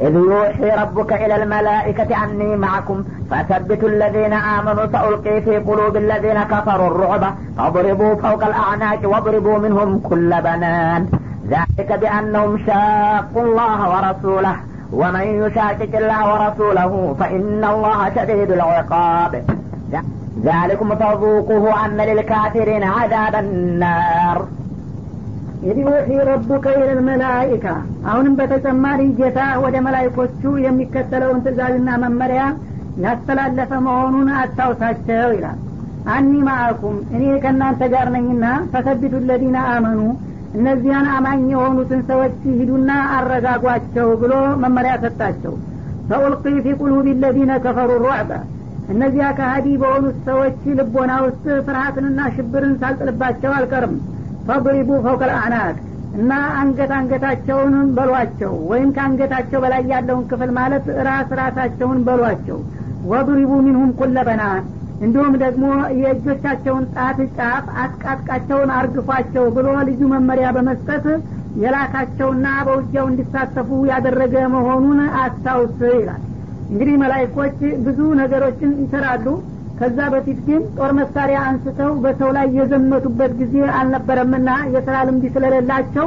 إذ يوحي ربك إلى الملائكة أني معكم فثبتوا الذين آمنوا سألقي في قلوب الذين كفروا الرعب فاضربوا فوق الأعناق واضربوا منهم كل بنان. ذلك بأنهم شاقوا الله ورسوله ومن يشاكك الله ورسوله فإن الله شديد العقاب. ذلكم فذوقوه أن للكافرين عذاب النار. ዩሒ ረቡከ ኢለል መላኢካ። አሁንም በተጨማሪ ጌታ ወደ መላይኮቹ የሚከተለውን ትእዛዝና መመሪያ ያስተላለፈ መሆኑን አስታውሳቸው ይላል። አኒ ማአኩም እኔ ከእናንተ ጋር ነኝና ፈሰቢቱ ለዚነ አመኑ እነዚያን አማኝ የሆኑትን ሰዎች ሂዱና አረጋጓቸው ብሎ መመሪያ ሰጣቸው። ፈኡልቂ ፊ ቁሉብ ለዚነ ከፈሩ ሩዕበ እነዚያ ከሀዲ በሆኑት ሰዎች ልቦና ውስጥ ፍርሃትንና ሽብርን ሳልጥልባቸው አልቀርም ፈضሪቡ ፈውቀል አዕናቅ እና አንገት አንገታቸውን በሏቸው ወይም ከአንገታቸው በላይ ያለውን ክፍል ማለት ራስ ራሳቸውን በሏቸው። ወضሪቡ ሚንሁም ኩለ እንዲሁም ደግሞ የእጆቻቸውን ጣት ጫፍ አጥቃጥቃቸውን አርግፏቸው ብሎ ልዩ መመሪያ በመስጠት የላካቸውና በውጊያው እንዲሳተፉ ያደረገ መሆኑን አስታውስ ይላል። እንግዲህ መላይኮች ብዙ ነገሮችን ይሰራሉ ከዛ በፊት ግን ጦር መሳሪያ አንስተው በሰው ላይ የዘመቱበት ጊዜ አልነበረምና የስራ ልምድ ስለሌላቸው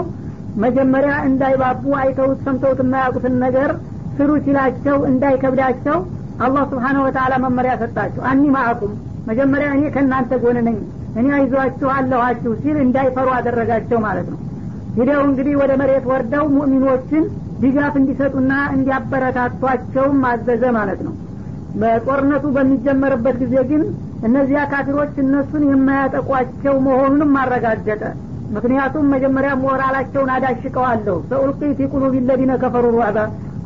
መጀመሪያ እንዳይባቡ አይተውት ሰምተውት የማያውቁትን ነገር ስሩ ሲላቸው እንዳይከብዳቸው አላህ ስብሓነሁ ወተአላ መመሪያ ሰጣቸው። አኒ ማአኩም መጀመሪያ እኔ ከእናንተ ጎን ነኝ እኔ አይዟችሁ አለኋችሁ ሲል እንዳይፈሩ አደረጋቸው ማለት ነው። ሂደው እንግዲህ ወደ መሬት ወርደው ሙእሚኖችን ድጋፍ እንዲሰጡና እንዲያበረታቷቸውም አዘዘ ማለት ነው በጦርነቱ በሚጀመርበት ጊዜ ግን እነዚያ ካፊሮች እነሱን የማያጠቋቸው መሆኑንም አረጋገጠ። ምክንያቱም መጀመሪያ ሞራላቸውን አዳሽቀዋለሁ። ሰኡልቂ ፊ ቁሉብ ለዚነ ከፈሩ ሩዕበ።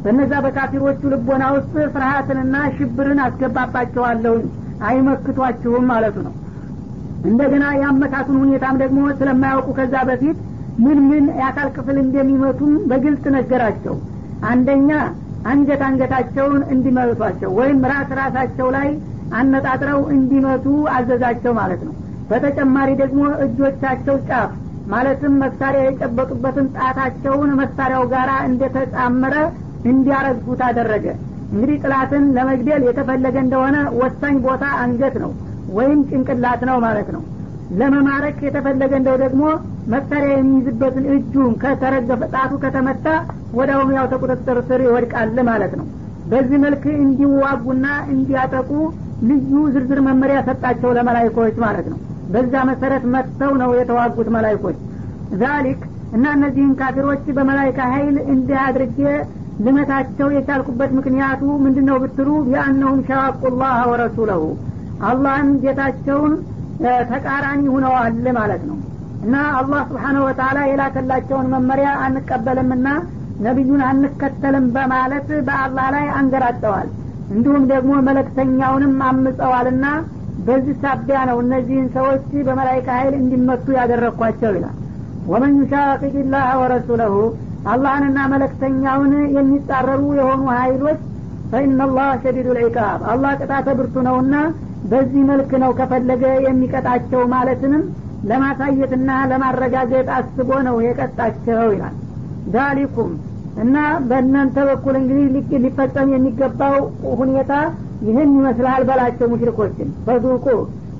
በነዛ በካፊሮቹ ልቦና ውስጥ ፍርሃትንና ሽብርን አስገባባቸዋለሁኝ አይመክቷችሁም ማለቱ ነው። እንደገና የአመታቱን ሁኔታም ደግሞ ስለማያውቁ ከዛ በፊት ምን ምን የአካል ክፍል እንደሚመቱም በግልጽ ነገራቸው። አንደኛ አንገት አንገታቸውን እንዲመቷቸው ወይም ራስ ራሳቸው ላይ አነጣጥረው እንዲመቱ አዘዛቸው ማለት ነው። በተጨማሪ ደግሞ እጆቻቸው ጫፍ ማለትም መሳሪያ የጨበጡበትን ጣታቸውን መሳሪያው ጋር እንደተጣመረ እንዲያረግፉት አደረገ። እንግዲህ ጥላትን ለመግደል የተፈለገ እንደሆነ ወሳኝ ቦታ አንገት ነው ወይም ጭንቅላት ነው ማለት ነው ለመማረክ የተፈለገ እንደው ደግሞ መሳሪያ የሚይዝበትን እጁን ከተረገፈ ጣቱ ከተመታ ወዲያውኑ ያው ተቁጥጥር ስር ይወድቃል ማለት ነው። በዚህ መልክ እንዲዋጉና እንዲያጠቁ ልዩ ዝርዝር መመሪያ ሰጣቸው ለመላይኮች ማለት ነው። በዛ መሰረት መጥተው ነው የተዋጉት መላይኮች ዛሊክ እና እነዚህን ካፊሮች በመላይካ ሀይል እንዲህ ልመታቸው የቻልኩበት ምክንያቱ ምንድን ነው ብትሉ ቢአነሁም ሸዋቁ ላህ ወረሱለሁ። አላህን ጌታቸውን ተቃራኒ ሁነዋል ማለት ነው። እና አላህ ስብሓነሁ ወተላ የላከላቸውን መመሪያ አንቀበልምና ነቢዩን አንከተልም በማለት በአላህ ላይ አንገራጠዋል። እንዲሁም ደግሞ መለክተኛውንም አምፀዋልና በዚህ ሳቢያ ነው እነዚህን ሰዎች በመላይካ ኃይል እንዲመቱ ያደረግኳቸው ይላል። ወመን ዩሻቂቅ ላህ ወረሱለሁ አላህንና መለክተኛውን የሚጻረሩ የሆኑ ሀይሎች ፈኢናላህ ሸዲዱ ልዒቃብ አላህ ቅጣተ ብርቱ ነውና በዚህ መልክ ነው ከፈለገ የሚቀጣቸው ማለትንም ለማሳየትና ለማረጋገጥ አስቦ ነው የቀጣቸው ይላል። ዳሊኩም እና በእናንተ በኩል እንግዲህ ሊፈጸም የሚገባው ሁኔታ ይህን ይመስላል በላቸው ሙሽሪኮችን። በዙቁ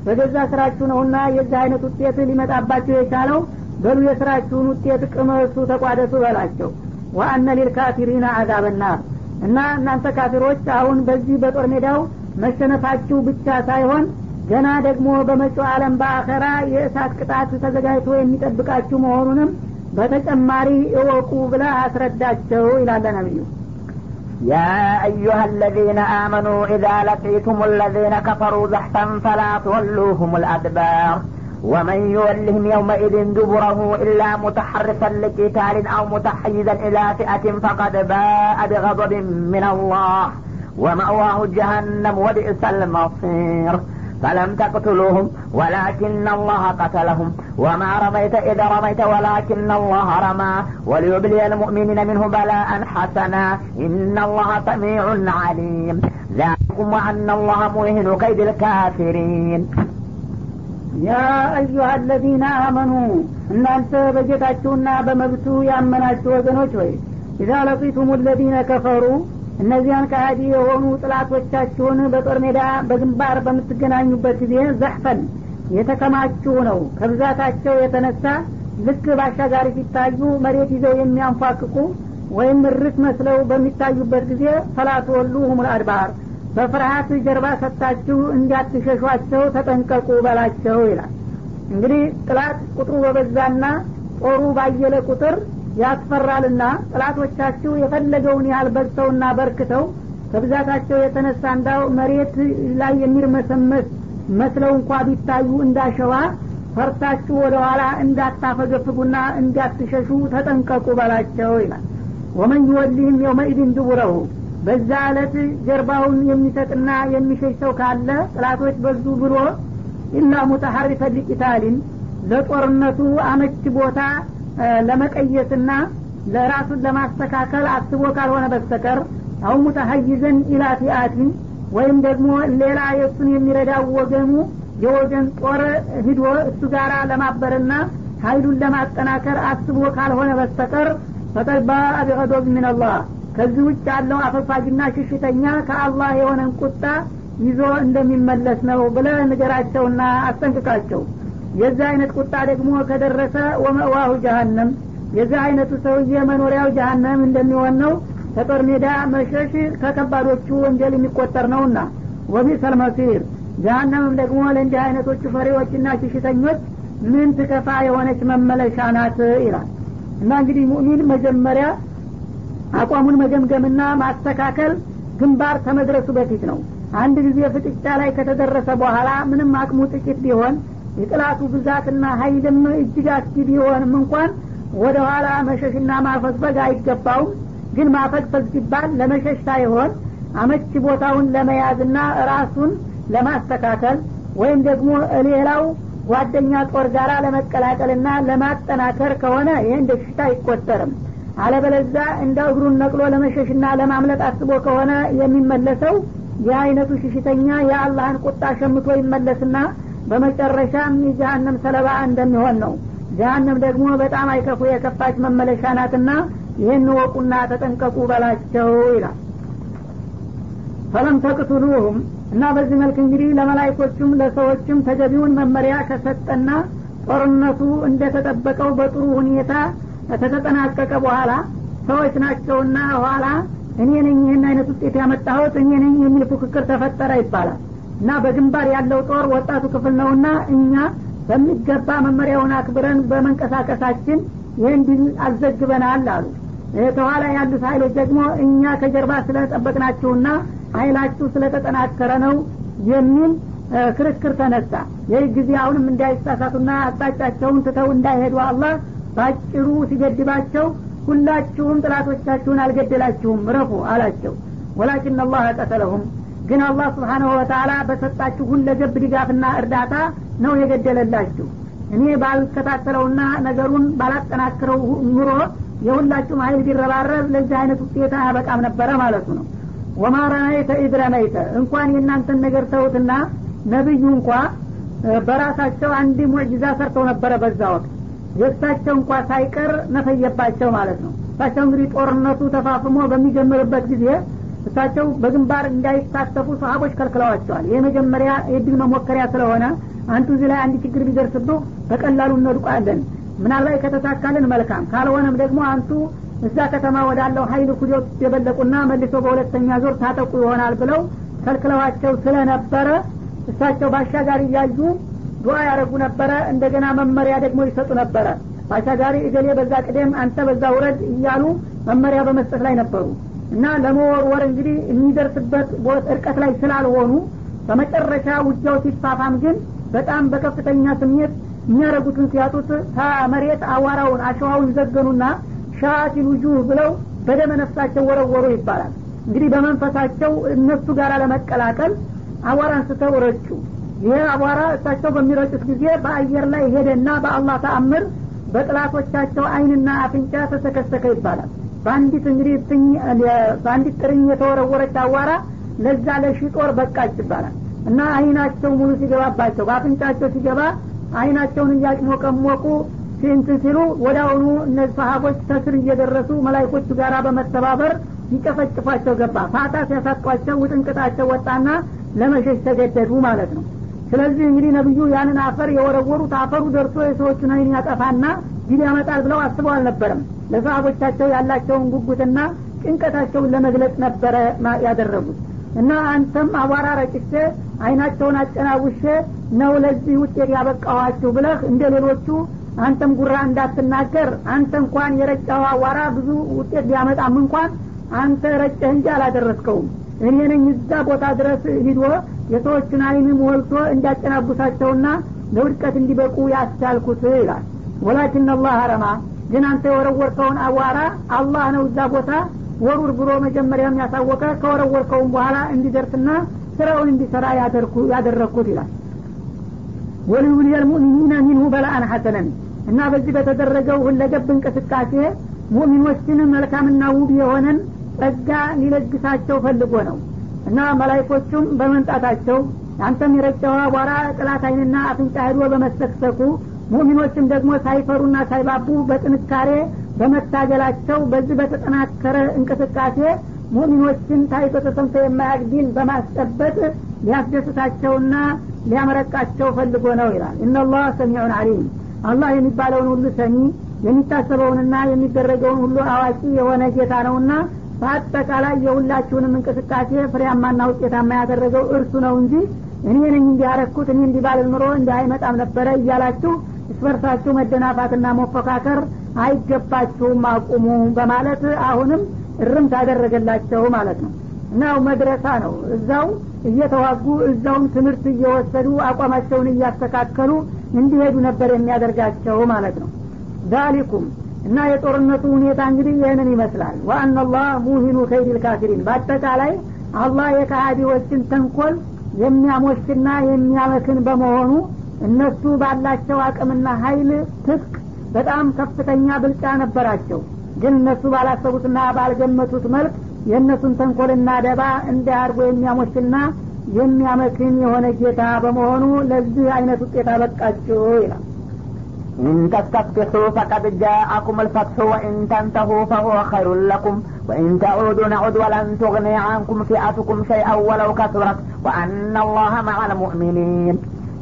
በገዛ ስራችሁ ነውና የዚህ አይነት ውጤት ሊመጣባቸው የቻለው በሉ የስራችሁን ውጤት ቅመሱ ተቋደሱ በላቸው። ወአነ ሊልካፊሪና አዛበናር እና እናንተ ካፊሮች አሁን በዚህ በጦር ሜዳው መሸነፋችሁ ብቻ ሳይሆን ገና ደግሞ በመጪው ዓለም በአኸራ የእሳት ቅጣት ተዘጋጅቶ የሚጠብቃችሁ መሆኑንም በተጨማሪ እወቁ ብለ አስረዳቸው ይላለ ነቢዩ يا أيها الذين آمنوا إذا لقيتم الذين كفروا زحفا فلا تولوهم الأدبار ومن يولهم يومئذ دبره إلا متحرفا لقتال أو متحيزا إلى فئة فقد باء بغضب من الله ومأواه جهنم وبئس المصير. فلم تقتلوهم ولكن الله قتلهم. وما رميت إذ رميت ولكن الله رمى. وليبلي المؤمنين منه بلاء حسنا. إن الله سميع عليم. ذلكم وأن الله موهن كيد الكافرين. ያ አዩሀ አለዚነ አመኑ እናንተ በጌታችሁና በመብቱ ያመናችሁ ወገኖች ወይ ኢዛ ለቂቱም ለዚነ ከፈሩ እነዚያን ከሃዲ የሆኑ ጥላቶቻችሁን በጦር ሜዳ በግንባር በምትገናኙበት ጊዜ ዘሕፈን የተከማችሁ ነው። ከብዛታቸው የተነሳ ልክ ባሻጋሪ ሲታዩ መሬት ይዘው የሚያንፏቅቁ ወይም ርት መስለው በሚታዩበት ጊዜ ፈላት ወሉ ሁሙል አድባር በፍርሀት ጀርባ ሰጥታችሁ እንዳትሸሿቸው ተጠንቀቁ በላቸው ይላል። እንግዲህ ጥላት ቁጥሩ በበዛና ጦሩ ባየለ ቁጥር ያስፈራልና ጥላቶቻችሁ የፈለገውን ያህል በዝተውና በርክተው ከብዛታቸው የተነሳ እንዳው መሬት ላይ የሚርመሰመስ መስለው እንኳ ቢታዩ እንዳሸዋ ፈርታችሁ ወደ ኋላ እንዳታፈገፍጉና እንዳትሸሹ ተጠንቀቁ በላቸው ይላል። ወመን ይወሊህም የውመኢድን ድቡረሁ በዛ ዕለት ጀርባውን የሚሰጥና የሚሸሽ ሰው ካለ ጥላቶች በዙ ብሎ إلا متحرفا لقتال ለጦርነቱ አመች ቦታ ለመቀየስና ለራሱን ለማስተካከል አስቦ ካልሆነ በስተቀር أو متحيزا إلى فئة ወይም ደግሞ ሌላ የእሱን የሚረዳው ወገኑ የወገን ጦር ሂዶ እሱ ጋር ለማበርና ሀይሉን ለማጠናከር አስቦ ካልሆነ በስተቀር فقد باء بغضب من الله ከዚህ ውጭ ያለው አፈግፋጊና ሽሽተኛ ከአላህ የሆነን ቁጣ ይዞ እንደሚመለስ ነው ብለ ንገራቸውና አስጠንቅቃቸው። የዚህ አይነት ቁጣ ደግሞ ከደረሰ ወመእዋሁ ጀሀነም የዚህ አይነቱ ሰውዬ መኖሪያው ጀሀነም እንደሚሆን ነው። ከጦር ሜዳ መሸሽ ከከባዶቹ ወንጀል የሚቆጠር ነውና። ወቢሰል መሲር ጀሀነምም ደግሞ ለእንዲህ አይነቶቹ ፈሪዎችና ሽሽተኞች ምን ትከፋ የሆነች መመለሻ ናት ይላል። እና እንግዲህ ሙእሚን መጀመሪያ አቋሙን መገምገምና ማስተካከል ግንባር ከመድረሱ በፊት ነው። አንድ ጊዜ ፍጥጫ ላይ ከተደረሰ በኋላ ምንም አቅሙ ጥቂት ቢሆን የጥላቱ ብዛትና ሀይልም እጅግ አስጊ ቢሆንም እንኳን ወደ ኋላ መሸሽና ማፈግፈግ አይገባውም። ግን ማፈግፈግ ሲባል ለመሸሽ ሳይሆን አመች ቦታውን ለመያዝና ራሱን ለማስተካከል ወይም ደግሞ ሌላው ጓደኛ ጦር ጋራ ለመቀላቀልና ለማጠናከር ከሆነ ይህ እንደ ሽሽታ አይቆጠርም አለበለዛ እንደ እግሩን ነቅሎ ለመሸሽና ለማምለጥ አስቦ ከሆነ የሚመለሰው ይህ አይነቱ ሽሽተኛ የአላህን ቁጣ ሸምቶ ይመለስና በመጨረሻም የጀሀነም ሰለባ እንደሚሆን ነው። ጀሀነም ደግሞ በጣም አይከፉ የከፋች መመለሻ ናትና ይህን ወቁና ተጠንቀቁ በላቸው ይላል። ፈለም ተቅቱሉሁም እና በዚህ መልክ እንግዲህ ለመላይኮቹም ለሰዎችም ተገቢውን መመሪያ ከሰጠና ጦርነቱ እንደተጠበቀው በጥሩ ሁኔታ ከተጠናቀቀ በኋላ ሰዎች ናቸውና ኋላ እኔ ነኝ ይህን አይነት ውጤት ያመጣሁት እኔ ነኝ የሚል ፉክክር ተፈጠረ ይባላል። እና በግንባር ያለው ጦር ወጣቱ ክፍል ነውና እኛ በሚገባ መመሪያውን አክብረን በመንቀሳቀሳችን ይህን ድል አዘግበናል አሉ። ከኋላ ያሉት ሀይሎች ደግሞ እኛ ከጀርባ ስለጠበቅናችሁና ሀይላችሁ ስለተጠናከረ ነው የሚል ክርክር ተነሳ። ይህ ጊዜ አሁንም እንዳይሳሳቱና አቅጣጫቸውን ትተው እንዳይሄዱ አላህ ባጭሩ ሲገድባቸው ሁላችሁም ጥላቶቻችሁን አልገደላችሁም ረፉ አላቸው። ወላኪን አላህ ቀተለሁም። ግን አላህ ስብሓናሁ ወተላ በሰጣችሁ ሁለገብ ድጋፍና እርዳታ ነው የገደለላችሁ። እኔ ባልከታተለውና ነገሩን ባላጠናክረው ኑሮ የሁላችሁም ሀይል ቢረባረብ ለዚህ አይነት ውጤት አያበቃም ነበረ ማለቱ ነው። ወማ ረመይተ ኢድ ረመይተ እንኳን የእናንተን ነገር ተውትና ነቢዩ እንኳ በራሳቸው አንድ ሙዕጅዛ ሰርተው ነበረ በዛ ወቅት የእሳቸው እንኳ ሳይቀር ነፈየባቸው ማለት ነው። እሳቸው እንግዲህ ጦርነቱ ተፋፍሞ በሚጀምርበት ጊዜ እሳቸው በግንባር እንዳይሳተፉ ሰሀቦች ከልክለዋቸዋል። ይህ መጀመሪያ የድል መሞከሪያ ስለሆነ አንቱ እዚህ ላይ አንድ ችግር ቢደርስብህ በቀላሉ እንወድቋለን ምናልባት ከተሳካልን መልካም ካልሆነም ደግሞ አንቱ እዛ ከተማ ወዳለው ሀይል ኩጆት የበለቁና መልሶ በሁለተኛ ዞር ታጠቁ ይሆናል ብለው ከልክለዋቸው ስለነበረ እሳቸው ባሻጋሪ እያዩ ዱዓ ያደረጉ ነበረ። እንደገና መመሪያ ደግሞ ይሰጡ ነበረ። ባሻጋሪ እገሌ በዛ ቅደም አንተ በዛ ውረድ እያሉ መመሪያ በመስጠት ላይ ነበሩ። እና ለመወርወር እንግዲህ የሚደርስበት እርቀት ላይ ስላልሆኑ በመጨረሻ ውጊያው ሲፋፋም ግን በጣም በከፍተኛ ስሜት የሚያደረጉትን ሲያጡት ከመሬት አዋራውን አሸዋውን ዘገኑና ሻቲል ውጁህ ብለው በደመ ነፍሳቸው ወረወሩ ይባላል። እንግዲህ በመንፈሳቸው እነሱ ጋር ለመቀላቀል አቧራ አንስተው ረጩ ይህ አቧራ እሳቸው በሚረጩት ጊዜ በአየር ላይ ሄደና በአላህ ተአምር በጥላቶቻቸው አይንና አፍንጫ ተሰከሰከ ይባላል። በአንዲት እንግዲህ በአንዲት ጥርኝ የተወረወረች አዋራ ለዛ ለሺ ጦር በቃች ይባላል። እና አይናቸው ሙሉ ሲገባባቸው በአፍንጫቸው ሲገባ አይናቸውን እያጭሞቀሞቁ እንትን ሲሉ ወደ እነዚህ ሰሀቦች ተስር እየደረሱ መላይኮቹ ጋር በመተባበር ይጨፈጭፏቸው ገባ። ፋታ ሲያሳጧቸው ውጥንቅጣቸው ወጣና ለመሸሽ ተገደዱ ማለት ነው ስለዚህ እንግዲህ ነብዩ ያንን አፈር የወረወሩት አፈሩ ደርሶ የሰዎቹን አይን ያጠፋና ዲል ያመጣል ብለው አስበው አልነበረም። ለሰሀቦቻቸው ያላቸውን ጉጉትና ጭንቀታቸውን ለመግለጽ ነበረ ያደረጉት። እና አንተም አቧራ ረጭቼ አይናቸውን አጨናውሼ ነው ለዚህ ውጤት ያበቃኋችሁ ብለህ እንደ ሌሎቹ አንተም ጉራ እንዳትናገር አንተ እንኳን የረጫው አዋራ ብዙ ውጤት ቢያመጣም እንኳን አንተ ረጨህ እንጂ አላደረስከውም እኔ ነኝ እዛ ቦታ ድረስ ሂዶ የሰዎችን አይን ሞልቶ እንዲያጨናቡሳቸውና ለውድቀት እንዲበቁ ያስቻልኩት ይላል። ወላኪን አላህ ረማ ግን አንተ የወረወርከውን አዋራ አላህ ነው እዛ ቦታ ወሩር ብሎ መጀመሪያም ያሳወቀ ከወረወርከውም በኋላ እንዲደርስና ስራውን እንዲሰራ ያደረግኩት ይላል። ወሊዩልየል ሙእሚኒነ ሚንሁ በላአን ሐሰነን እና በዚህ በተደረገው ሁለገብ እንቅስቃሴ ሙእሚኖችን መልካምና ውብ የሆነን ጸጋ ሊለግሳቸው ፈልጎ ነው እና መላይኮቹም በመምጣታቸው አንተም የረጨው አቧራ ጥላት አይንና አፍንጫ ሄዶ በመሰክሰኩ ሙሚኖችም ደግሞ ሳይፈሩና ሳይባቡ በጥንካሬ በመታገላቸው በዚህ በተጠናከረ እንቅስቃሴ ሙሚኖችን ታይቶ ተሰምቶ የማያቅ ዲን በማስጠበቅ ሊያስደስታቸውና ሊያመረቃቸው ፈልጎ ነው ይላል። እናላህ ሰሚዑን አሊም አላህ የሚባለውን ሁሉ ሰሚ የሚታሰበውንና የሚደረገውን ሁሉ አዋቂ የሆነ ጌታ ነውና በአጠቃላይ የሁላችሁንም እንቅስቃሴ ፍሬያማና ውጤታማ ያደረገው እርሱ ነው እንጂ እኔ ነኝ እንዲያረኩት እኔ እንዲባልል ኑሮ እንዲህ አይመጣም ነበረ እያላችሁ እስበርሳችሁ መደናፋትና መፎካከር አይገባችሁም አቁሙ በማለት አሁንም እርም ታደረገላቸው ማለት ነው። እና መድረሳ ነው። እዛው እየተዋጉ እዛውም ትምህርት እየወሰዱ አቋማቸውን እያስተካከሉ እንዲሄዱ ነበር የሚያደርጋቸው ማለት ነው። ዛሊኩም እና የጦርነቱ ሁኔታ እንግዲህ ይህንን ይመስላል። ወአናላህ ሙሂኑ ከይዲል ካፊሪን። በአጠቃላይ አላህ የካሃዲዎችን ተንኮል የሚያሞሽና የሚያመክን በመሆኑ እነሱ ባላቸው አቅምና ሀይል ትጥቅ በጣም ከፍተኛ ብልጫ ነበራቸው። ግን እነሱ ባላሰቡትና ባልገመቱት መልክ የእነሱን ተንኮልና ደባ እንዳያርጎ የሚያሞሽና የሚያመክን የሆነ ጌታ በመሆኑ ለዚህ አይነት ውጤት አበቃችሁ ይላል إن تستفتحوا فقد جاءكم الفتح وإن تنتهوا فهو خير لكم. وإن تعودوا نعد ولن تغني عنكم فئتكم شيئا ولو كثرت وأن الله مع المؤمنين.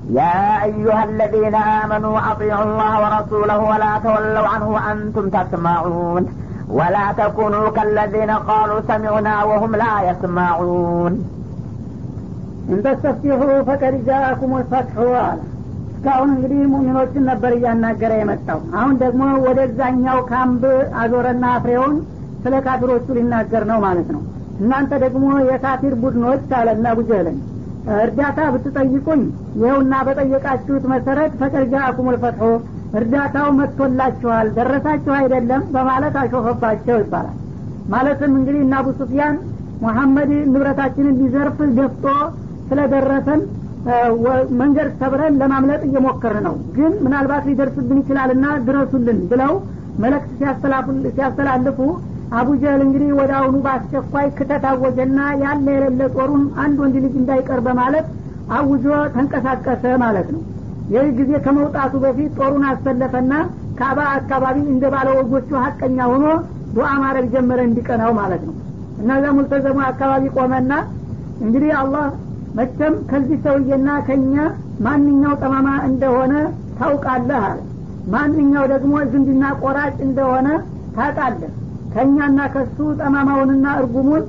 يا أيها الذين آمنوا أطيعوا الله ورسوله ولا تولوا عنه وأنتم تسمعون. ولا تكونوا كالذين قالوا سمعنا وهم لا يسمعون. إن تستفتحوا فقد جاءكم الفتح. አለ እስካሁን እንግዲህ ሙሚኖችን ነበር እያናገረ የመጣው። አሁን ደግሞ ወደዛኛው ካምብ አዞረና ፍሬውን ስለ ካፊሮቹ ሊናገር ነው ማለት ነው። እናንተ ደግሞ የካፊር ቡድኖች አለና ቡጀህልን እርዳታ ብትጠይቁኝ ይኸውና በጠየቃችሁት መሰረት ፈቀድ ጃአኩም ልፈትሖ እርዳታው መጥቶላችኋል ደረሳችሁ አይደለም በማለት አሾፈባቸው ይባላል። ማለትም እንግዲህ እና አቡ ሙሐመድ ንብረታችንን ሊዘርፍ ገፍቶ ስለደረሰን መንገድ ሰብረን ለማምለጥ እየሞከር ነው። ግን ምናልባት ሊደርስብን ይችላልና ድረሱልን ብለው መለክት ሲያስተላልፉ አቡጀህል እንግዲህ ወደ አሁኑ በአስቸኳይ ክተት አወጀና ያለ የሌለ ጦሩን አንድ ወንድ ልጅ እንዳይቀር በማለት አውጆ ተንቀሳቀሰ ማለት ነው። ይህ ጊዜ ከመውጣቱ በፊት ጦሩን አሰለፈና ካባ አካባቢ እንደ ባለ ወጎቹ ሀቀኛ ሆኖ ዱዓ ማድረግ ጀመረ እንዲቀናው ማለት ነው። እነዛ ሙልተዘሙ አካባቢ ቆመና እንግዲህ አላህ መቸም ከዚህ ሰውዬና ከኛ ማንኛው ጠማማ እንደሆነ ታውቃለህ አለ። ማንኛው ደግሞ ዝምድና ቆራጭ እንደሆነ ታውቃለህ። ከእኛና ከሱ ጠማማውንና እርጉሙን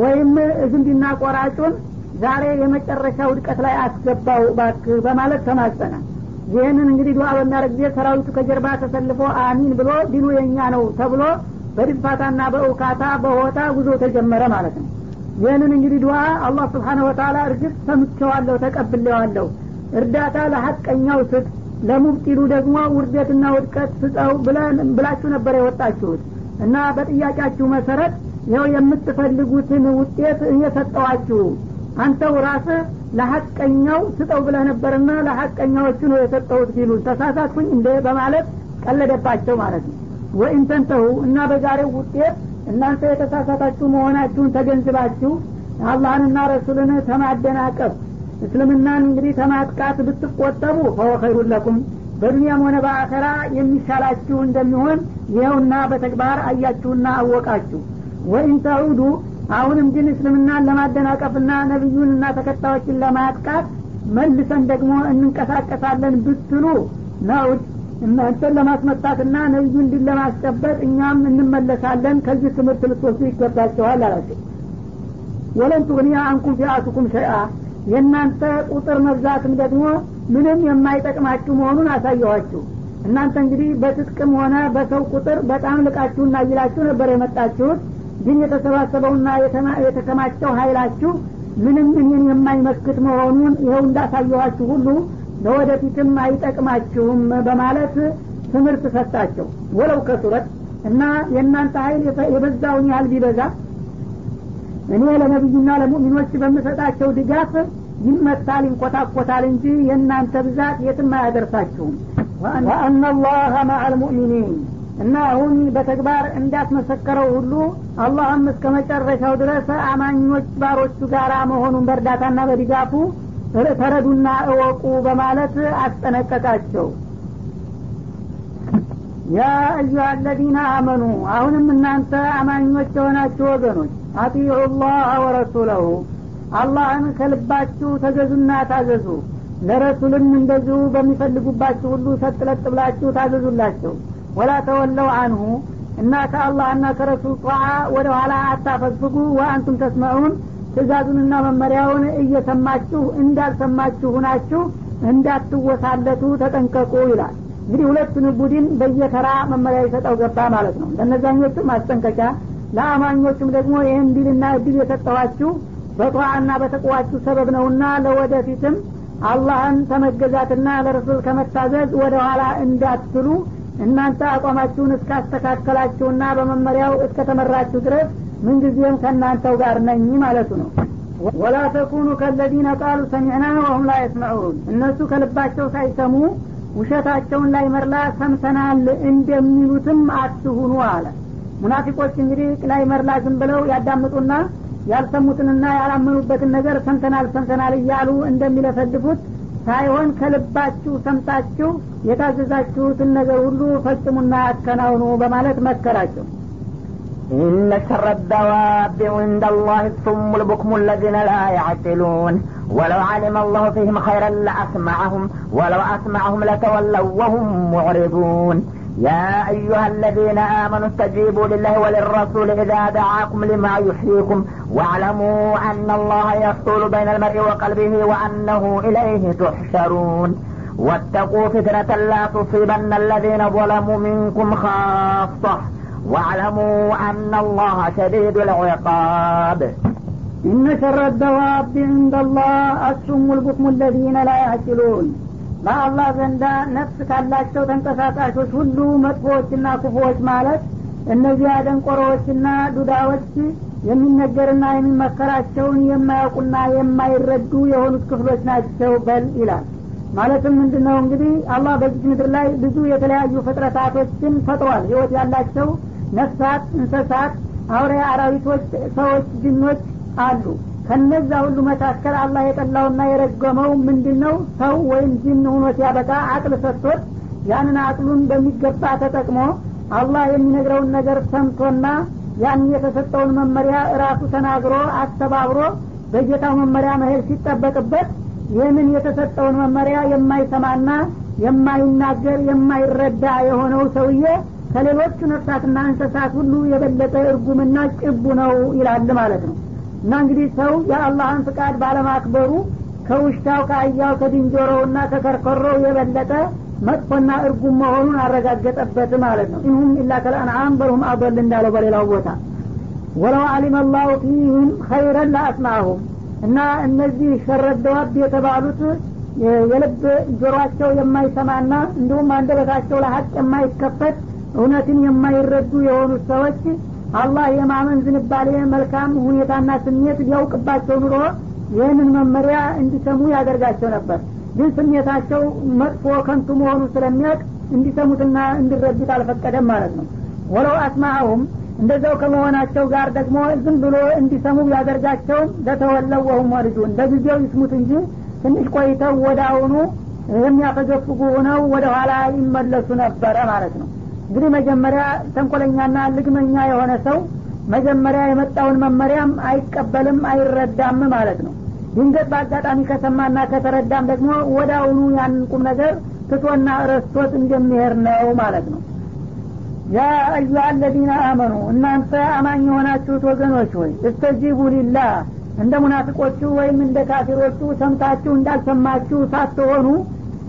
ወይም ዝምድና ቆራጩን ዛሬ የመጨረሻ ውድቀት ላይ አስገባው ባክህ በማለት ተማጸነ። ይህንን እንግዲህ ዱዓ በሚያደርግ ጊዜ ሰራዊቱ ከጀርባ ተሰልፎ አሚን ብሎ ዲኑ የኛ ነው ተብሎ በድንፋታና በእውካታ በሆታ ጉዞ ተጀመረ ማለት ነው ይህንን እንግዲህ ዱዓ አላህ سبحانه وتعالى እርግጥ ሰምቸዋለሁ ተቀብሌዋለሁ። እርዳታ ለሀቀኛው ስጥ ለሙብጢሉ ደግሞ ውርደትና ውድቀት ስጠው ብላችሁ ነበር የወጣችሁት። እና በጥያቄያችሁ መሰረት ይኸው የምትፈልጉትን ውጤት እየሰጠዋችሁ አንተው ራስህ ለሀቀኛው ስጠው ብለህ ነበርና ለሀቀኛዎቹ ነው የሰጠሁት ቢሉን ተሳሳትኩኝ እንደ በማለት ቀለደባቸው ማለት ነው። ወይም ተንተሁ እና በዛሬው ውጤት እናንተ የተሳሳታችሁ መሆናችሁን ተገንዝባችሁ አላህንና ረሱልን ተማደናቀፍ። እስልምናን እንግዲህ ተማጥቃት ብትቆጠቡ ፈወ ኸይሩን ለኩም። በዱንያም ሆነ በአኸራ የሚሻላችሁ እንደሚሆን ይኸውና በተግባር አያችሁና አወቃችሁ። ወኢን ተዑዱ አሁንም ግን እስልምናን ለማደናቀፍና ነቢዩንና ተከታዮችን ለማጥቃት መልሰን ደግሞ እንንቀሳቀሳለን ብትሉ ነውድ እናንተን ለማስመጣትና ነቢዩን ድል ለማስጨበጥ እኛም እንመለሳለን። ከዚህ ትምህርት ልትወስዱ ይገባቸዋል አላቸው። ወለን ቱግኒያ አንኩም ፊአቱኩም ሸይአ። የእናንተ ቁጥር መብዛትም ደግሞ ምንም የማይጠቅማችሁ መሆኑን አሳየኋችሁ። እናንተ እንግዲህ በትጥቅም ሆነ በሰው ቁጥር በጣም ልቃችሁና ይላችሁ ነበር የመጣችሁት። ግን የተሰባሰበውና የተከማቸው ኃይላችሁ ምንም እኔን የማይመክት መሆኑን ይኸው እንዳሳየኋችሁ ሁሉ ለወደፊትም አይጠቅማችሁም በማለት ትምህርት ሰጣቸው። ወለው ከሱረት እና የእናንተ ኃይል የበዛውን ያህል ቢበዛ እኔ ለነቢዩና ለሙእሚኖች በምሰጣቸው ድጋፍ ይመታል ይንቆታቆታል እንጂ የእናንተ ብዛት የትም አያደርሳችሁም። ወአና ላሀ ማዓ ልሙእሚኒን እና አሁን በተግባር እንዳስመሰከረው ሁሉ አላህም እስከ መጨረሻው ድረስ አማኞች ባሮቹ ጋራ መሆኑን በእርዳታና በድጋፉ ተረዱና እወቁ በማለት አስጠነቀቃቸው። ያ አዩሃ አለዚነ አመኑ አሁንም እናንተ አማኞች የሆናችሁ ወገኖች አጢዑ ላህ ወረሱለሁ አላህን ከልባችሁ ተገዙና ታዘዙ ለረሱልም እንደዚሁ በሚፈልጉባችሁ ሁሉ ሰጥለጥ ብላችሁ ታዘዙላቸው። ወላ ተወለው አንሁ እና ከአላህና ከረሱል ጧዓ ወደ ኋላ አታፈግፍጉ ወአንቱም ተስመዑን ትእዛዙንና መመሪያውን እየሰማችሁ እንዳልሰማችሁ ሁናችሁ እንዳትወሳለቱ ተጠንቀቁ ይላል። እንግዲህ ሁለቱን ቡድን በየተራ መመሪያ ይሰጠው ገባ ማለት ነው። ለእነዛኞቹ ማስጠንቀቂያ ለአማኞቹም ደግሞ ይህን ዲልና እድል የሰጠኋችሁ በጠዋና በተቅዋችሁ ሰበብ ነውና ለወደፊትም አላህን ከመገዛትና ለረሱል ከመታዘዝ ወደ ኋላ እንዳትሉ እናንተ አቋማችሁን እስካስተካከላችሁና በመመሪያው እስከተመራችሁ ድረስ ምንጊዜም ከእናንተው ጋር ነኝ ማለቱ ነው። ወላ ተኩኑ ከለዚነ ቃሉ ሰሚዕና ወሁም ላ የስመዑን። እነሱ ከልባቸው ሳይሰሙ ውሸታቸውን ላይ መርላ ሰምተናል እንደሚሉትም አትሁኑ አለ። ሙናፊቆች እንግዲህ ላይ መርላ ዝም ብለው ያዳምጡና ያልሰሙትንና ያላመኑበትን ነገር ሰምተናል ሰምተናል እያሉ እንደሚለፈልፉት ሳይሆን ከልባችሁ ሰምታችሁ የታዘዛችሁትን ነገር ሁሉ ፈጽሙና ያከናውኑ በማለት መከራቸው إن شر الدواب عند الله الصم البكم الذين لا يعقلون. ولو علم الله فيهم خيرا لأسمعهم ولو أسمعهم لتولوا وهم معرضون. يا أيها الذين آمنوا استجيبوا لله وللرسول إذا دعاكم لما يحييكم. واعلموا أن الله يحول بين المرء وقلبه وأنه إليه تحشرون. واتقوا فتنة لا تصيبن الذين ظلموا منكم خاصة. واعلموا أن الله شديد العقاب إن شر الدواب عند الله السم البكم الذين لا يعقلون በአላህ ዘንዳ ነፍስ ካላቸው ተንቀሳቃሾች ሁሉ መጥፎዎችና ክፉዎች ማለት እነዚያ ደንቆሮዎችና ዱዳዎች የሚነገርና የሚመከራቸውን የማያውቁና የማይረዱ የሆኑት ክፍሎች ናቸው በል ይላል ማለትም ምንድን ነው እንግዲህ አላህ በዚች ምድር ላይ ብዙ የተለያዩ ፍጥረታቶችን ፈጥሯል ህይወት ያላቸው ነፍሳት እንስሳት አውሬ አራዊቶች ሰዎች ጅኖች አሉ። ከነዛ ሁሉ መካከል አላህ የጠላውና የረገመው ምንድን ነው ሰው ወይም ጅን ሁኖ ሲያበቃ አቅል ሰጥቶት ያንን አቅሉን በሚገባ ተጠቅሞ አላህ የሚነግረውን ነገር ሰምቶና ያን የተሰጠውን መመሪያ እራሱ ተናግሮ አስተባብሮ በጌታው መመሪያ መሄድ ሲጠበቅበት ይህንን የተሰጠውን መመሪያ የማይሰማና የማይናገር የማይረዳ የሆነው ሰውዬ ከሌሎቹ ነፍሳትና እንስሳት ሁሉ የበለጠ እርጉምና ጭቡ ነው ይላል ማለት ነው። እና እንግዲህ ሰው የአላህን ፍቃድ ባለማክበሩ ከውሻው ከአያው ከድንጆሮውና ከከርከሮው የበለጠ መጥፎና እርጉም መሆኑን አረጋገጠበት ማለት ነው። ኢንሁም ኢላ ከልአንዓም በልሁም አበል እንዳለው በሌላው ቦታ ወለው አሊመ ላሁ ፊህም ኸይረን ለአስማሁም እና እነዚህ ሸረደዋብ የተባሉት የልብ ጆሮአቸው የማይሰማና እንዲሁም አንደበታቸው ለሀቅ የማይከፈት እውነትን የማይረዱ የሆኑት ሰዎች አላህ የማመን ዝንባሌ መልካም ሁኔታና ስሜት ሊያውቅባቸው ኑሮ ይህንን መመሪያ እንዲሰሙ ያደርጋቸው ነበር። ግን ስሜታቸው መጥፎ ከንቱ መሆኑ ስለሚያውቅ እንዲሰሙትና እንዲረዱት አልፈቀደም ማለት ነው። ወለው አስማአሁም እንደዛው ከመሆናቸው ጋር ደግሞ ዝም ብሎ እንዲሰሙ ያደርጋቸውም ለተወለው ወሁም ወርጁን ይስሙት እንጂ ትንሽ ቆይተው ወደ አሁኑ የሚያፈገፍጉ ሆነው ወደ ኋላ ይመለሱ ነበረ ማለት ነው እንግዲህ መጀመሪያ ተንኮለኛና ልግመኛ የሆነ ሰው መጀመሪያ የመጣውን መመሪያም አይቀበልም አይረዳም ማለት ነው። ድንገት በአጋጣሚ ከሰማና ከተረዳም ደግሞ አሁኑ ያንን ቁም ነገር ትቶና ረስቶት እንደሚሄድ ነው ማለት ነው። ያ አዩሃ አለዚነ አመኑ እናንተ አማኝ የሆናችሁት ወገኖች ሆይ እስተጂቡ ሊላህ እንደ ሙናፊቆቹ ወይም እንደ ካፊሮቹ ሰምታችሁ እንዳልሰማችሁ ሳትሆኑ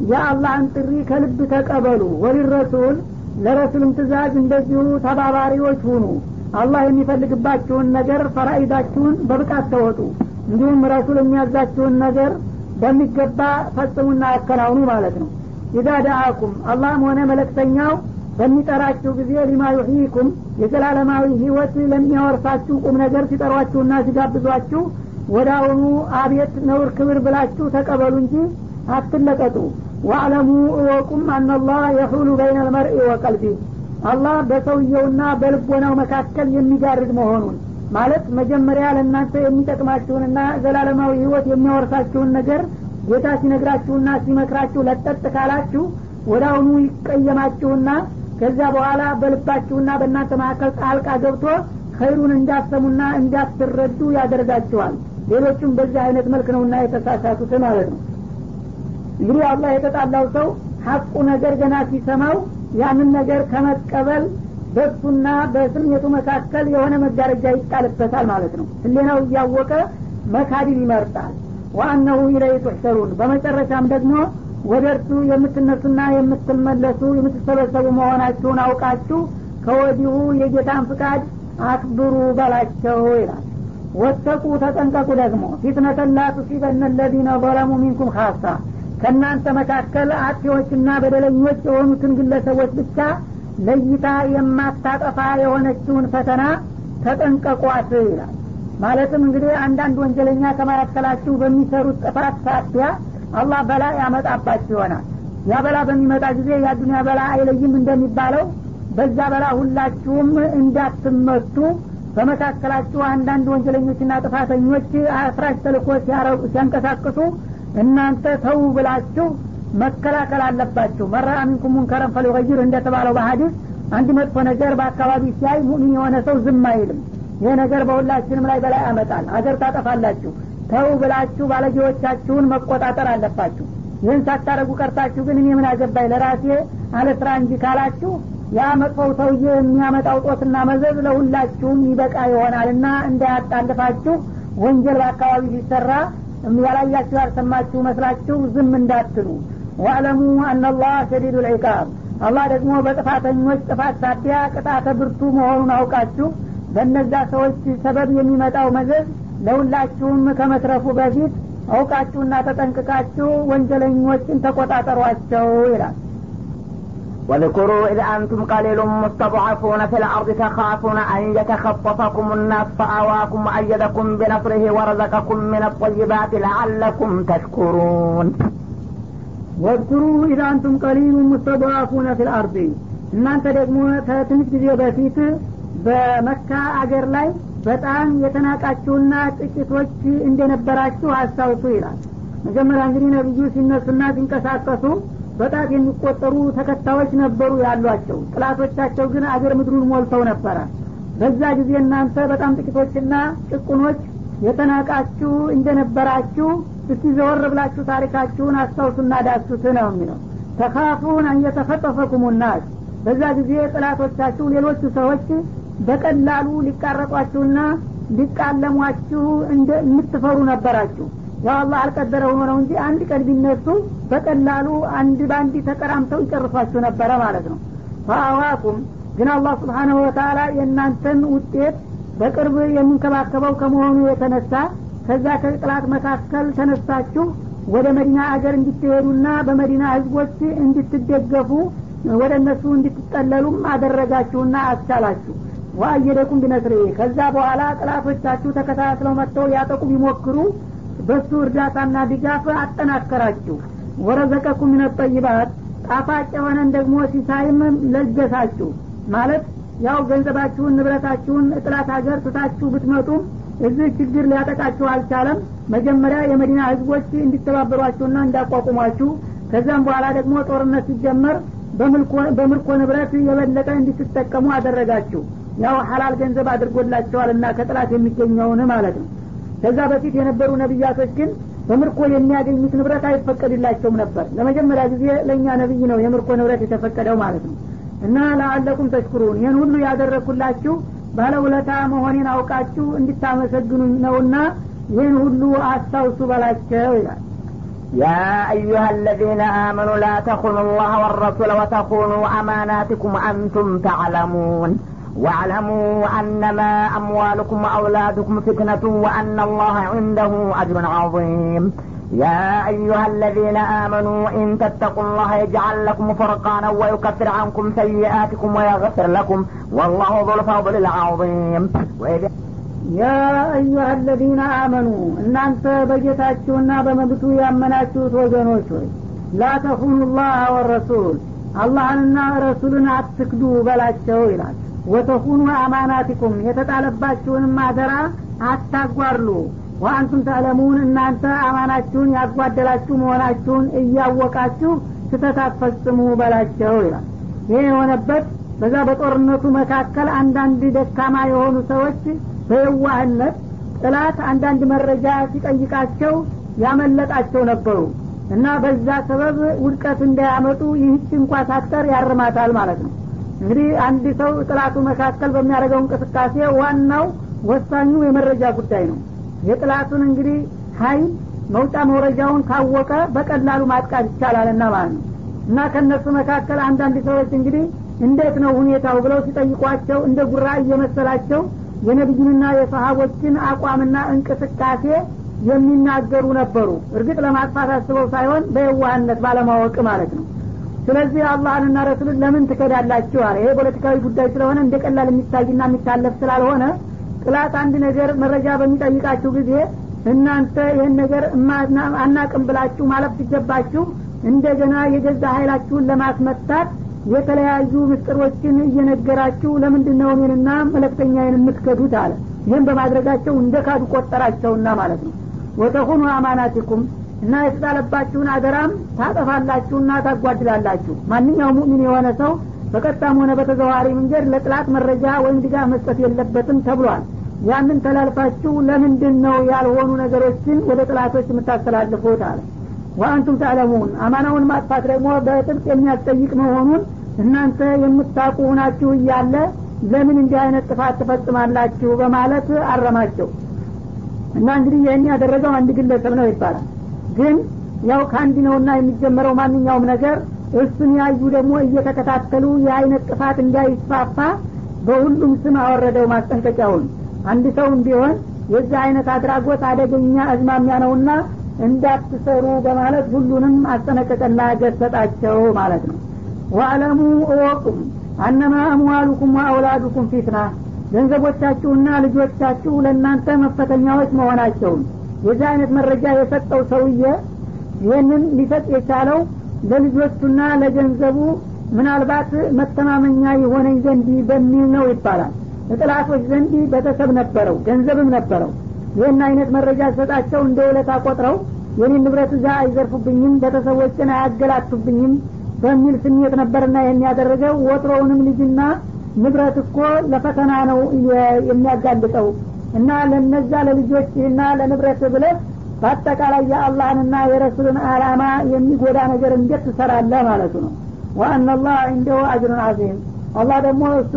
የአላህን ጥሪ ከልብ ተቀበሉ። ወሊረሱል ለረሱልም ትእዛዝ እንደዚሁ ተባባሪዎች ሁኑ። አላህ የሚፈልግባችሁን ነገር ፈራኢዳችሁን በብቃት ተወጡ። እንዲሁም ረሱል የሚያዛችሁን ነገር በሚገባ ፈጽሙና ያከናውኑ ማለት ነው። ኢዛ ደአኩም አላህም ሆነ መለክተኛው በሚጠራችሁ ጊዜ ሊማ ዩሕይኩም የዘላለማዊ ህይወት ለሚያወርሳችሁ ቁም ነገር ሲጠሯችሁና ሲጋብዟችሁ ወደ አሁኑ አቤት ነውር ክብር ብላችሁ ተቀበሉ እንጂ አትለቀጡ ዋዕለሙ እወቁም አናላህ የሁሉ በይነ ልመርኢ ወቀልቢ አላህ በሰውየውና በልቦናው መካከል የሚጋርድ መሆኑን ማለት መጀመሪያ ለእናንተ የሚጠቅማችሁንና ዘላለማዊ ህይወት የሚያወርሳችሁን ነገር ጌታ ሲነግራችሁና ሲመክራችሁ ለጠጥ ካላችሁ ወደ አሁኑ ይቀየማችሁና ከዚያ በኋላ በልባችሁና በእናንተ መካከል ጣልቃ ገብቶ ኸይሩን እንዳሰሙና እንዳትረዱ ያደርጋችኋል። ሌሎቹም በዚህ አይነት መልክ ነውና የተሳሳቱት ማለት ነው እንግዲህ አላህ የተጣላው ሰው ሀቁ ነገር ገና ሲሰማው ያንን ነገር ከመቀበል በሱና በስሜቱ መካከል የሆነ መጋረጃ ይጣልበታል ማለት ነው። ህሌናው እያወቀ መካዲል ይመርጣል። ዋአነሁ ኢለይ ቱሕሸሩን። በመጨረሻም ደግሞ ወደ እርሱ የምትነሱና የምትመለሱ የምትሰበሰቡ መሆናችሁን አውቃችሁ ከወዲሁ የጌታን ፍቃድ አክብሩ በላቸው ይላል። ወተቁ ተጠንቀቁ ደግሞ። ፊትነተን ቱሲበነ ለዚነ ظለሙ ሚንኩም ካሳ ከእናንተ መካከል አጥፊዎችና በደለኞች የሆኑትን ግለሰቦች ብቻ ለይታ የማታጠፋ የሆነችውን ፈተና ተጠንቀቋት ይላል። ማለትም እንግዲህ አንዳንድ ወንጀለኛ ከመካከላችሁ በሚሰሩት ጥፋት ሳቢያ አላህ በላ ያመጣባችሁ ይሆናል። ያ በላ በሚመጣ ጊዜ የአዱኒያ በላ አይለይም እንደሚባለው በዛ በላ ሁላችሁም እንዳትመቱ በመካከላችሁ አንዳንድ ወንጀለኞችና ጥፋተኞች አፍራሽ ተልኮ ሲያንቀሳቅሱ እናንተ ተው ብላችሁ መከላከል አለባችሁ። መራ ሚንኩም ሙንከረን ፈሊገይር እንደተባለው በሀዲስ አንድ መጥፎ ነገር በአካባቢ ሲያይ ሙእሚን የሆነ ሰው ዝም አይልም። ይህ ነገር በሁላችንም ላይ በላይ ያመጣል። አገር ታጠፋላችሁ። ተው ብላችሁ ባለጌዎቻችሁን መቆጣጠር አለባችሁ። ይህን ሳታረጉ ቀርታችሁ ግን እኔ ምን አገባኝ? ለራሴ አለ እንጂ ካላችሁ ያ መጥፎው ሰውዬ የሚያመጣው ጦትና መዘዝ ለሁላችሁም ይበቃ ይሆናልና እንዳያጣልፋችሁ ወንጀል በአካባቢ ሲሰራ ያላያችሁ ያልሰማችሁ መስላችሁ ዝም እንዳትሉ። ዋዕለሙ አናላህ ሸዲዱ ልዒቃብ አላህ ደግሞ በጥፋተኞች ጥፋት ሳቢያ ቅጣተ ብርቱ መሆኑን አውቃችሁ በእነዛ ሰዎች ሰበብ የሚመጣው መዘዝ ለሁላችሁም ከመትረፉ በፊት አውቃችሁና ተጠንቅቃችሁ ወንጀለኞችን ተቆጣጠሯቸው ይላል واذكروا إذ أنتم قليل مستضعفون في الأرض تخافون أن يتخطفكم الناس فآواكم وأيدكم بنصره ورزقكم من الطيبات لعلكم تشكرون واذكروا إذ أنتم قليل مستضعفون في الأرض እናንተ ደግሞ ከትንሽ ጊዜ በፊት በመካ አገር ላይ በጣም የተናቃችሁና ጥቂቶች እንደነበራችሁ አስታውሱ ይላል መጀመሪያ እንግዲህ ነቢዩ ሲነሱና ሲንቀሳቀሱ በጣት የሚቆጠሩ ተከታዮች ነበሩ ያሏቸው። ጥላቶቻቸው ግን አገር ምድሩን ሞልተው ነበረ። በዛ ጊዜ እናንተ በጣም ጥቂቶችና ጭቁኖች የተናቃችሁ እንደነበራችሁ እስቲ ዘወር ብላችሁ ታሪካችሁን አስታውሱና ዳሱት ነው የሚለው። ተካፉን አንየተፈጠፈኩም ናስ። በዛ ጊዜ ጥላቶቻችሁ ሌሎቹ ሰዎች በቀላሉ ሊቃረጧችሁና ሊቃለሟችሁ የምትፈሩ ነበራችሁ ያው አላህ አልቀደረ ሆኖ ነው እንጂ አንድ ቀን ቢነሱ በቀላሉ አንድ በአንድ ተቀራምተው ይጨርሷችሁ ነበረ ማለት ነው። ፈአዋኩም ግን አላህ ስብሓናሁ ወተላ የእናንተን ውጤት በቅርብ የሚንከባከበው ከመሆኑ የተነሳ ከዛ ከጥላት መካከል ተነሳችሁ ወደ መዲና አገር እንድትሄዱና በመዲና ህዝቦች እንድትደገፉ ወደ እነሱ እንድትጠለሉም አደረጋችሁና አስቻላችሁ። ወአየደኩም ቢነስሬ ከዛ በኋላ ጥላቶቻችሁ ተከታትለው መጥተው ሊያጠቁ ቢሞክሩ በሱ እርዳታና ድጋፍ አጠናከራችሁ። ወረዘቀኩም ምን ጠይባት ጣፋጭ የሆነን ደግሞ ሲሳይም ለገሳችሁ። ማለት ያው ገንዘባችሁን ንብረታችሁን እጥላት ሀገር ትታችሁ ብትመጡም እዚህ ችግር ሊያጠቃችሁ አልቻለም። መጀመሪያ የመዲና ህዝቦች እንዲተባበሯችሁና እንዳቋቁሟችሁ ከዛም በኋላ ደግሞ ጦርነት ሲጀመር በምርኮ ንብረት የበለጠ እንዲትጠቀሙ አደረጋችሁ። ያው ሀላል ገንዘብ አድርጎላቸዋል እና ከጥላት የሚገኘውን ማለት ነው ከዛ በፊት የነበሩ ነቢያቶች ግን በምርኮ የሚያገኙት ንብረት አይፈቀድላቸውም ነበር ለመጀመሪያ ጊዜ ለእኛ ነቢይ ነው የምርኮ ንብረት የተፈቀደው ማለት ነው እና ለአለኩም ተሽኩሩን ይህን ሁሉ ያደረግኩላችሁ ባለውለታ መሆኔን አውቃችሁ እንድታመሰግኑኝ ነውና ይህን ሁሉ አስታውሱ በላቸው ይላል يا أيها الذين آمنوا لا تخونوا الله والرسول وتخونوا أماناتكم وأنتم تعلمون واعلموا أنما أموالكم وأولادكم فتنة وأن الله عنده أجر عظيم يا أيها الذين آمنوا إن تتقوا الله يجعل لكم فرقانا ويكفر عنكم سيئاتكم ويغفر لكم والله ذو الفضل العظيم ያ አዩሀ አለዚነ አመኑ እናንተ በጌታችሁና በመብቱ ያመናችሁት ወገኖች ሆይ ላተኹኑ ላህ ወረሱል አላህንና ረሱልን አትክዱ በላቸው ይላል ወተኹኑ አማናቲኩም የተጣለባችሁንም አደራ አታጓርሉ። ወአንቱም ተዕለሙን እናንተ አማናችሁን ያጓደላችሁ መሆናችሁን እያወቃችሁ ስተት አትፈጽሙ በላቸው ይላል። ይህ የሆነበት በዛ በጦርነቱ መካከል አንዳንድ ደካማ የሆኑ ሰዎች በየዋህነት ጥላት አንዳንድ መረጃ ሲጠይቃቸው ያመለጣቸው ነበሩ እና በዛ ሰበብ ውድቀት እንዳያመጡ ይህች እንኳ ሳትቀር ያርማታል ማለት ነው እንግዲህ አንድ ሰው ጥላቱ መካከል በሚያደርገው እንቅስቃሴ ዋናው ወሳኙ የመረጃ ጉዳይ ነው። የጥላቱን እንግዲህ ሀይል መውጫ መውረጃውን ካወቀ በቀላሉ ማጥቃት ይቻላልና ማለት ነው። እና ከእነሱ መካከል አንዳንድ ሰዎች እንግዲህ እንዴት ነው ሁኔታው ብለው ሲጠይቋቸው እንደ ጉራ እየመሰላቸው የነቢዩንና የሰሀቦችን አቋምና እንቅስቃሴ የሚናገሩ ነበሩ። እርግጥ ለማጥፋት አስበው ሳይሆን በየዋህነት ባለማወቅ ማለት ነው ስለዚህ አላህንና ረሱልን ለምን ትከዳላችሁ አለ? ይሄ ፖለቲካዊ ጉዳይ ስለሆነ እንደ ቀላል የሚታይና የሚታለፍ ስላልሆነ ጥላት አንድ ነገር መረጃ በሚጠይቃችሁ ጊዜ እናንተ ይህን ነገር አናቅም ብላችሁ ማለፍ ሲገባችሁ እንደገና የገዛ ኃይላችሁን ለማስመታት የተለያዩ ምስጢሮችን እየነገራችሁ ለምንድን ነው እኔንና መለክተኛዬን የምትከዱት አለ? ይህም በማድረጋቸው እንደ ካዱ ቆጠራቸውና ማለት ነው። ወተሁኑ አማናቲኩም እና የተጣለባችሁን አደራም ታጠፋላችሁና ታጓድላላችሁ። ማንኛው ሙእሚን የሆነ ሰው በቀጥታም ሆነ በተዘዋሪ መንገድ ለጥላት መረጃ ወይም ድጋፍ መስጠት የለበትም ተብሏል። ያንን ተላልፋችሁ ለምንድን ነው ያልሆኑ ነገሮችን ወደ ጥላቶች የምታስተላልፉት አለ። ወአንቱም ታዕለሙን አማናውን ማጥፋት ደግሞ በጥብቅ የሚያስጠይቅ መሆኑን እናንተ የምታውቁ ሁናችሁ እያለ ለምን እንዲህ አይነት ጥፋት ትፈጽማላችሁ በማለት አረማቸው። እና እንግዲህ ይህን ያደረገው አንድ ግለሰብ ነው ይባላል ግን ያው ከአንድ ነውና የሚጀመረው ማንኛውም ነገር እሱን ያዩ ደግሞ እየተከታተሉ የአይነት ጥፋት እንዳይስፋፋ በሁሉም ስም አወረደው ማስጠንቀቂያውን። አንድ ሰውም ቢሆን የዚህ አይነት አድራጎት አደገኛ አዝማሚያ ነውና እንዳትሰሩ በማለት ሁሉንም አስጠነቀቀና ገሰጣቸው ማለት ነው። ወአለሙ እወቁም አነማ አምዋሉኩም ወአውላዱኩም ፊትና። ገንዘቦቻችሁና ልጆቻችሁ ለእናንተ መፈተኛዎች መሆናቸውን የዚህ አይነት መረጃ የሰጠው ሰውዬ ይህንን ሊሰጥ የቻለው ለልጆቹና ለገንዘቡ ምናልባት መተማመኛ የሆነኝ ዘንድ በሚል ነው ይባላል። ጥላቶች ዘንድ ቤተሰብ ነበረው ገንዘብም ነበረው። ይህን አይነት መረጃ ሰጣቸው እንደ ውለታ ቆጥረው የኔን ንብረት እዛ አይዘርፉብኝም ቤተሰቦችን አያገላቱብኝም በሚል ስሜት ነበርና ይህን ያደረገው። ወትሮውንም ልጅና ንብረት እኮ ለፈተና ነው የሚያጋልጠው እና ለነዛ ለልጆችህና ለንብረት ብለህ በአጠቃላይ የአላህንና የረሱልን አላማ የሚጎዳ ነገር እንዴት ትሰራለህ ማለቱ ነው? ወአና ላህ እንደሁ አጅሩን አዚም አላህ ደግሞ እሱ